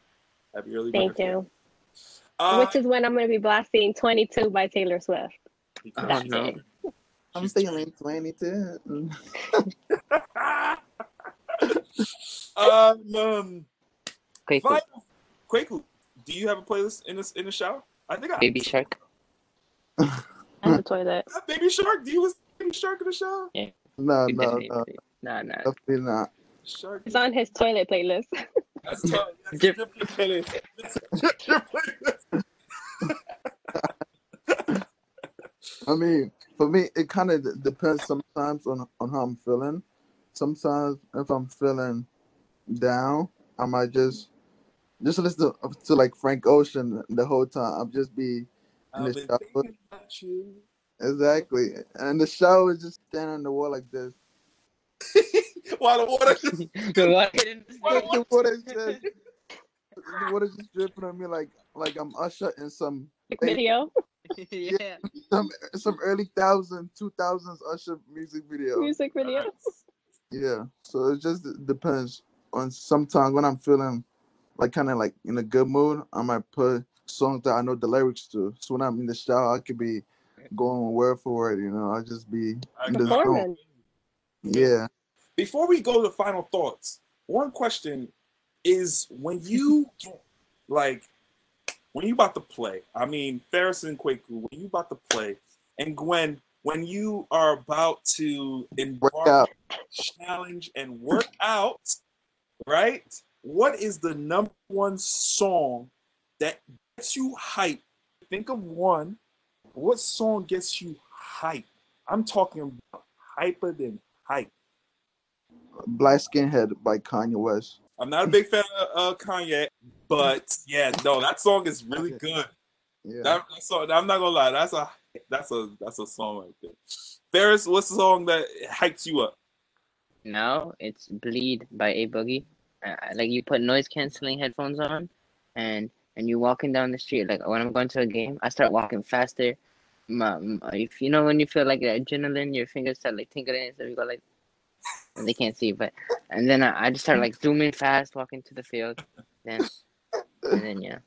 Happy early. Thank birthday. you. Uh, Which is when I'm gonna be blasting 22 by Taylor Swift. Oh, That's no. it. I'm she's feeling 22. *laughs* um, um, Quaker, final, Kwaku, do you have a playlist in this in the shower? I think I Baby Shark. At the toilet. Uh, *laughs* Baby Shark. Do you listen to Baby Shark in the shower? No, We no, definitely no, play- Nah, nah. definitely not. Shark. It's on his toilet playlist. *laughs* That's tough. That's Drip. drip your playlist. Playlist. I mean, for me, it kind of depends sometimes on on how I'm feeling. Sometimes if I'm feeling down, I might just just listen to, to like Frank Ocean the whole time. I'll just be in I've the shower. thinking about you. Exactly, and the shower is just standing on the wall like this. *laughs* While the water just Go walk it in the *laughs* What- The water is just *laughs* what is just dripping on me like like I'm Usher in some video, yeah. some some early thousand two thousands Usher music video. music video. Yeah, so it just depends on sometimes when I'm feeling like kind of like in a good mood, I might put songs that I know the lyrics to. So when I'm in the shower, I could be going word for word. You know, I'll just be in the zone. Yeah. Before we go to final thoughts, one question is when you get like when you about to play. I mean, Ferris and Kwaku, when you about to play, and Gwen, when you are about to Work embark out. challenge and work out, right? What is the number one song that gets you hype? Think of one. What song gets you hype? I'm talking about hyper than hype. Black Skinhead by Kanye West. I'm not a big fan of uh, Kanye, but yeah, no, that song is really good. Yeah. That, that song, I'm not gonna lie, that's a that's a that's a song right there. Ferris, what's the song that hypes you up? No, it's "Bleed" by A Boogie. Uh, like you put noise canceling headphones on, and and you walking down the street. Like when I'm going to a game, I start walking faster. My, my- if you know when you feel like the adrenaline, your fingers start like tingling, so you go like, and they can't see, but and then I, I just start like zooming fast, walking to the field. Then and then yeah,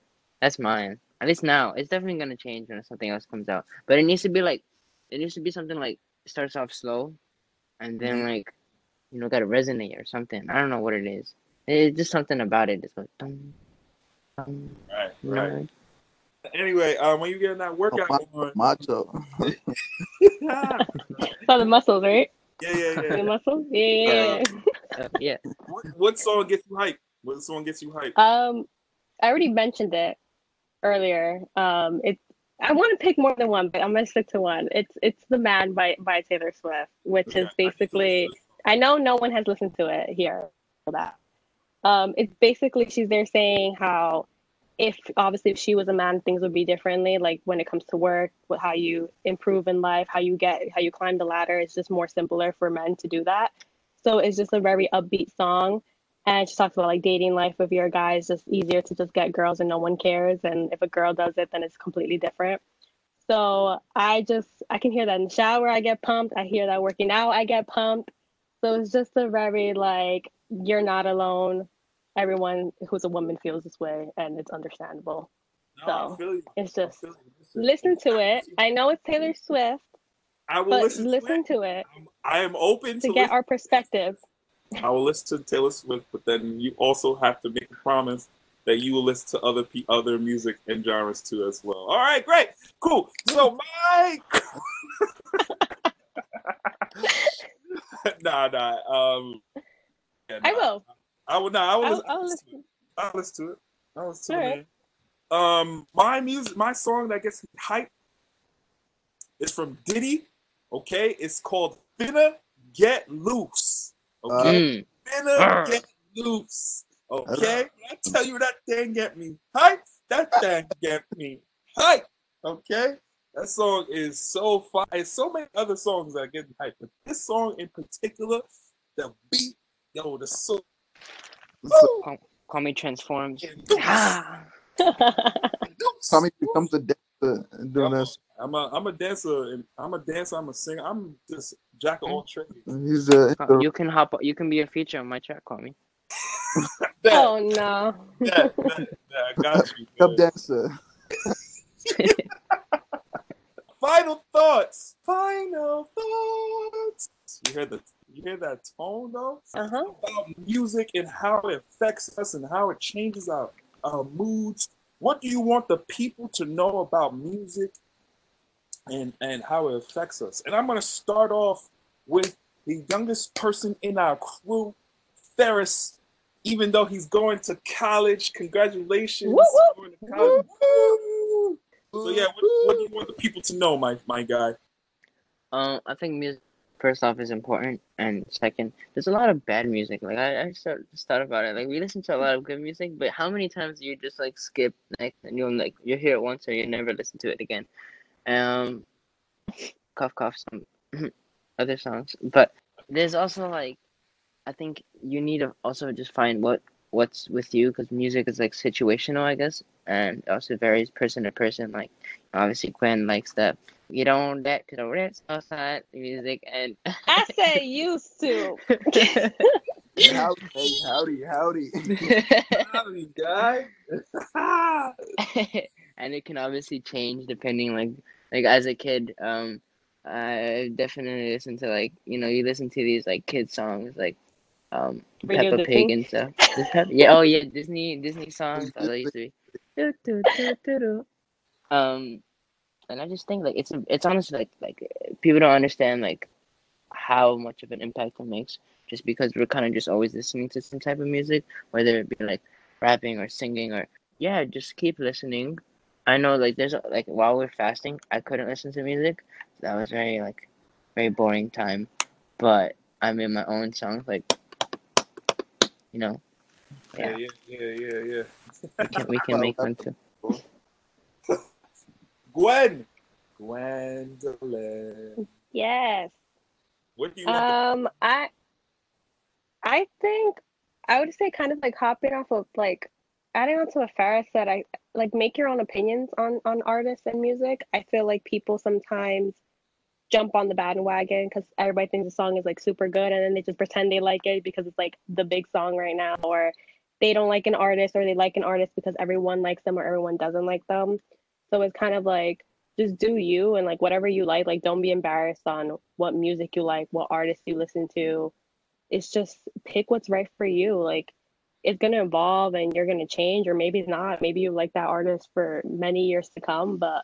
that's mine. At least now, it's definitely gonna change when something else comes out. But it needs to be like, it needs to be something like starts off slow, and then like, you know, gotta resonate or something. I don't know what it is. It's just something about it. It's like, dum, dum, Right, you know? right. Anyway, um, when you get in that workout my- going, Macho. yeah, Oh, the muscles, right? yeah, yeah. yeah. The muscles. Yeah. yeah, yeah. Uh, yeah. What, what song gets you hype? What song gets you hype? Um, I already mentioned it earlier. Um, it's I want to pick more than one, but I'm gonna stick to one. It's it's "The Man" by by Taylor Swift, which is basically I know no one has listened to it here for that. Um, it's basically she's there saying how if obviously if she was a man, things would be differently. Like when it comes to work, with how you improve in life, how you get how you climb the ladder, it's just more simpler for men to do that. So it's just a very upbeat song. And she talks about like dating life with your guys, just easier to just get girls and no one cares. And if a girl does it, then it's completely different. So I just I can hear that in the shower, I get pumped. I hear that working out, I get pumped. So it's just a very like you're not alone. Everyone who's a woman feels this way, and it's understandable. No, so. It's just listen to it. I know it's Taylor Swift, I will listen, listen to it. to it I am open to to get our perspective. I will listen to Taylor Swift, but then you also have to make a promise that you will listen to other pe- other music and genres too as well. All right, great, cool. So *laughs* my *laughs* nah, nah. Um, yeah, I will. I will. not. I will. I'll, listen, I'll listen to it. listen. I'll listen to it. I'll listen to All it. right. Um, my music, my song that gets me hype is from Diddy. Okay, it's called "Finna Get Loose." Okay, Mm. Finna Arr. Get Loose. Okay, I tell you that thing get me hype. That thing get me hype. Okay, that song is so fire. There's so many other songs that get me hype, but this song in particular, the beat, yo, the so. So, Call, call me transforms. Loose. Ah. Tommie becomes a dancer and doing this. I'm a I'm a dancer and I'm a dancer. I'm a singer. I'm just jack of all trades. He's a, Call- You can hop. You can be a feature on my track. Call me. *laughs* That, oh no. that, that, that, I got *laughs* you. up dancer. *laughs* Final thoughts. Final thoughts. You heard the you hear that tone though? Uh huh. About music and how it affects us and how it changes our, our moods. What do you want the people to know about music and and how it affects us? And I'm gonna start off with the youngest person in our crew, Ferris. Even though he's going to college, congratulations. Woo, woo. Going to college. Woo. So yeah, what, what do you want the people to know, my my guy? Um, I think music first off is important, and second, there's a lot of bad music. Like I, I start just thought about it. Like we listen to a lot of good music, but how many times do you just like skip next and you'll like you hear it once or you never listen to it again? Um, cough cough some *clears throat* other songs, but there's also like I think you need to also just find what what's with you because music is like situational, I guess, and also varies person to person. Like obviously Gwen likes that you don't get to the red outside music and I *laughs* say used to. Howdy, howdy, *laughs* howdy. Howdy, guy. *laughs* and it can obviously change depending like like as a kid um i definitely listen to like you know you listen to these like kid songs like um Radio peppa Disney? pig and stuff yeah oh yeah disney disney songs oh, that used to be Do, do, do, do, do. um and i just think like it's it's honestly like like people don't understand like how much of an impact it makes just because we're kind of just always listening to some type of music whether it be like rapping or singing or yeah just keep listening. I know like there's like while we're fasting i couldn't listen to music. That was very like very boring time. But i made my own songs like you know. Yeah, yeah, yeah, yeah, yeah. we can, we can *laughs* make one too Gwen. Gwendolyn. Yes. What do you want? Um, I, I think I would say kind of like hopping off of like adding on to what Farah said. I like make your own opinions on on artists and music. I feel like people sometimes jump on the bandwagon because everybody thinks the song is like super good, and then they just pretend they like it because it's like the big song right now, or they don't like an artist, or they like an artist because everyone likes them or everyone doesn't like them. So it's kind of like just do you and like whatever you like like don't be embarrassed on what music you like what artists you listen to. It's just pick what's right for you. Like it's going to evolve and you're going to change or maybe not. Maybe you like that artist for many years to come but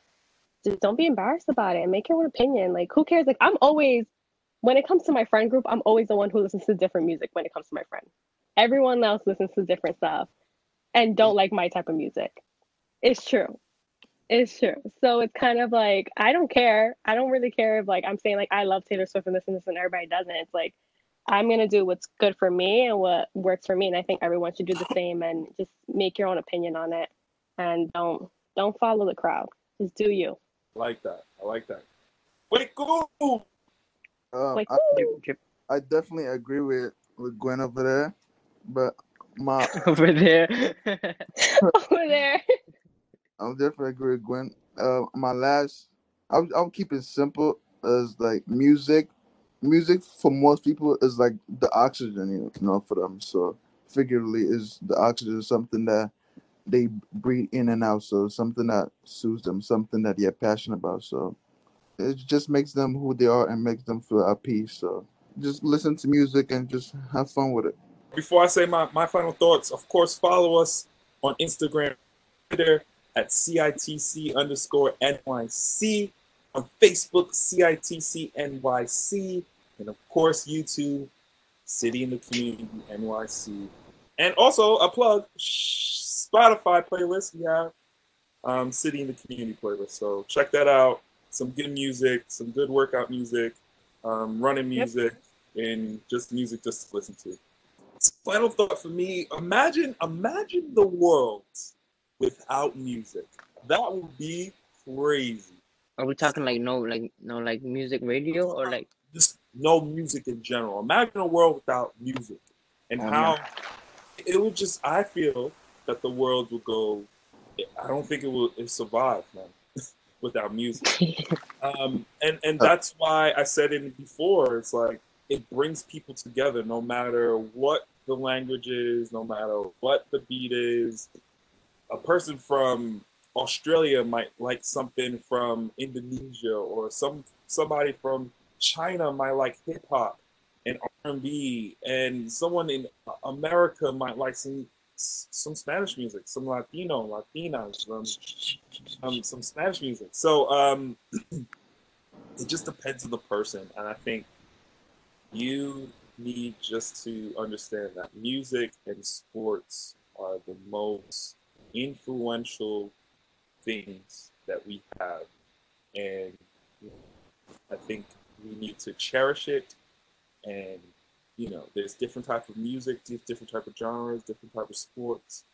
just don't be embarrassed about it and make your own opinion. Like who cares? Like i'm always when it comes to my friend group i'm always the one who listens to different music when it comes to my friend. Everyone else listens to different stuff and don't mm. like my type of music. It's true it's true. So it's kind of like I don't care. I don't really care if like I'm saying like I love Taylor Swift and this and this and everybody doesn't. It's like I'm gonna do what's good for me and what works for me, and I think everyone should do the same and just make your own opinion on it, and don't don't follow the crowd. Just do you. I like that. I like that. Wait, go. Um, Like I, Drip, drip I definitely agree with with Gwen over there, but my *laughs* over there *laughs* over there. *laughs* I'm definitely agree with Gwen. Uh, my last, I'll, I'll keep it simple as like music. Music for most people is like the oxygen, you know, for them. So figuratively, is the oxygen something that they breathe in and out. So something that soothes them, something that they're passionate about. So it just makes them who they are and makes them feel at peace. So just listen to music and just have fun with it. Before I say my, my final thoughts, of course, follow us on Instagram, Twitter at CITC underscore NYC, on Facebook, CITC NYC, and of course, YouTube, City in the Community NYC. And also a plug, Spotify playlist. We have um, City in the Community playlist. So check that out. Some good music, some good workout music, um, running Yep. music, and just music just to listen to final thought for me imagine imagine the world without music that would be crazy are we talking like no like no like music radio or like just no music in general imagine a world without music and Oh, how it would just i feel that the world would go i don't think it will it survive man *laughs* without music *laughs* um, and and that's why I said it before. It's like it brings people together, no matter what the language is, no matter what the beat is. A person from Australia might like something from Indonesia, or some somebody from China might like hip hop and R and B, and someone in America might like some some Spanish music, some Latino, Latinas, um, um, some Spanish music. So um, *clears throat* it just depends on the person, and I think you need just to understand that music and sports are the most influential things that we have, and I think we need to cherish it. And you know, there's different type of music, there's different type of genres, different type of sports.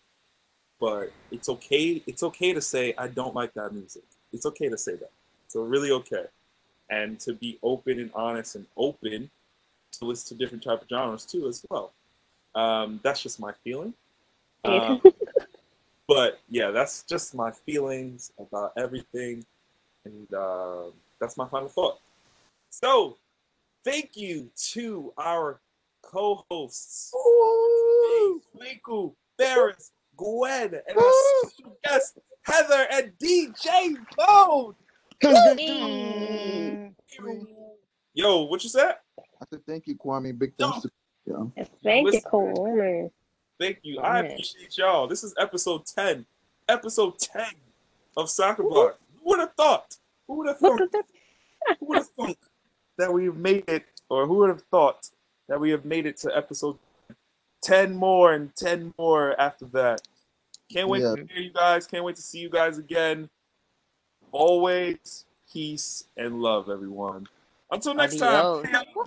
But it's okay it's okay to say i don't like that music. It's okay to say that. So really okay. And to be open and honest and open to listen to different type of genres too as well. Um, that's just my feeling. Um, *laughs* but yeah, that's just my feelings about everything, and uh, that's my final thought. So, thank you to our co-hosts, Michael, Ferris, Gwen, and our special guest Heather and DJ Bone. Yo, what you said? I said thank you, Kwame. Big thanks to you. Thank you, Listen. Cool. Thank you. I appreciate y'all. This is episode 10. Episode 10 of Soccer Block. Who would have thought? Who would have thought? *laughs* who would have thought that we have made it, or who would have thought that we have made it to episode 10 more and 10 more after that? Can't wait Yeah. to hear you guys. Can't wait to see you guys again. Always peace and love, everyone. Until next time. Adios.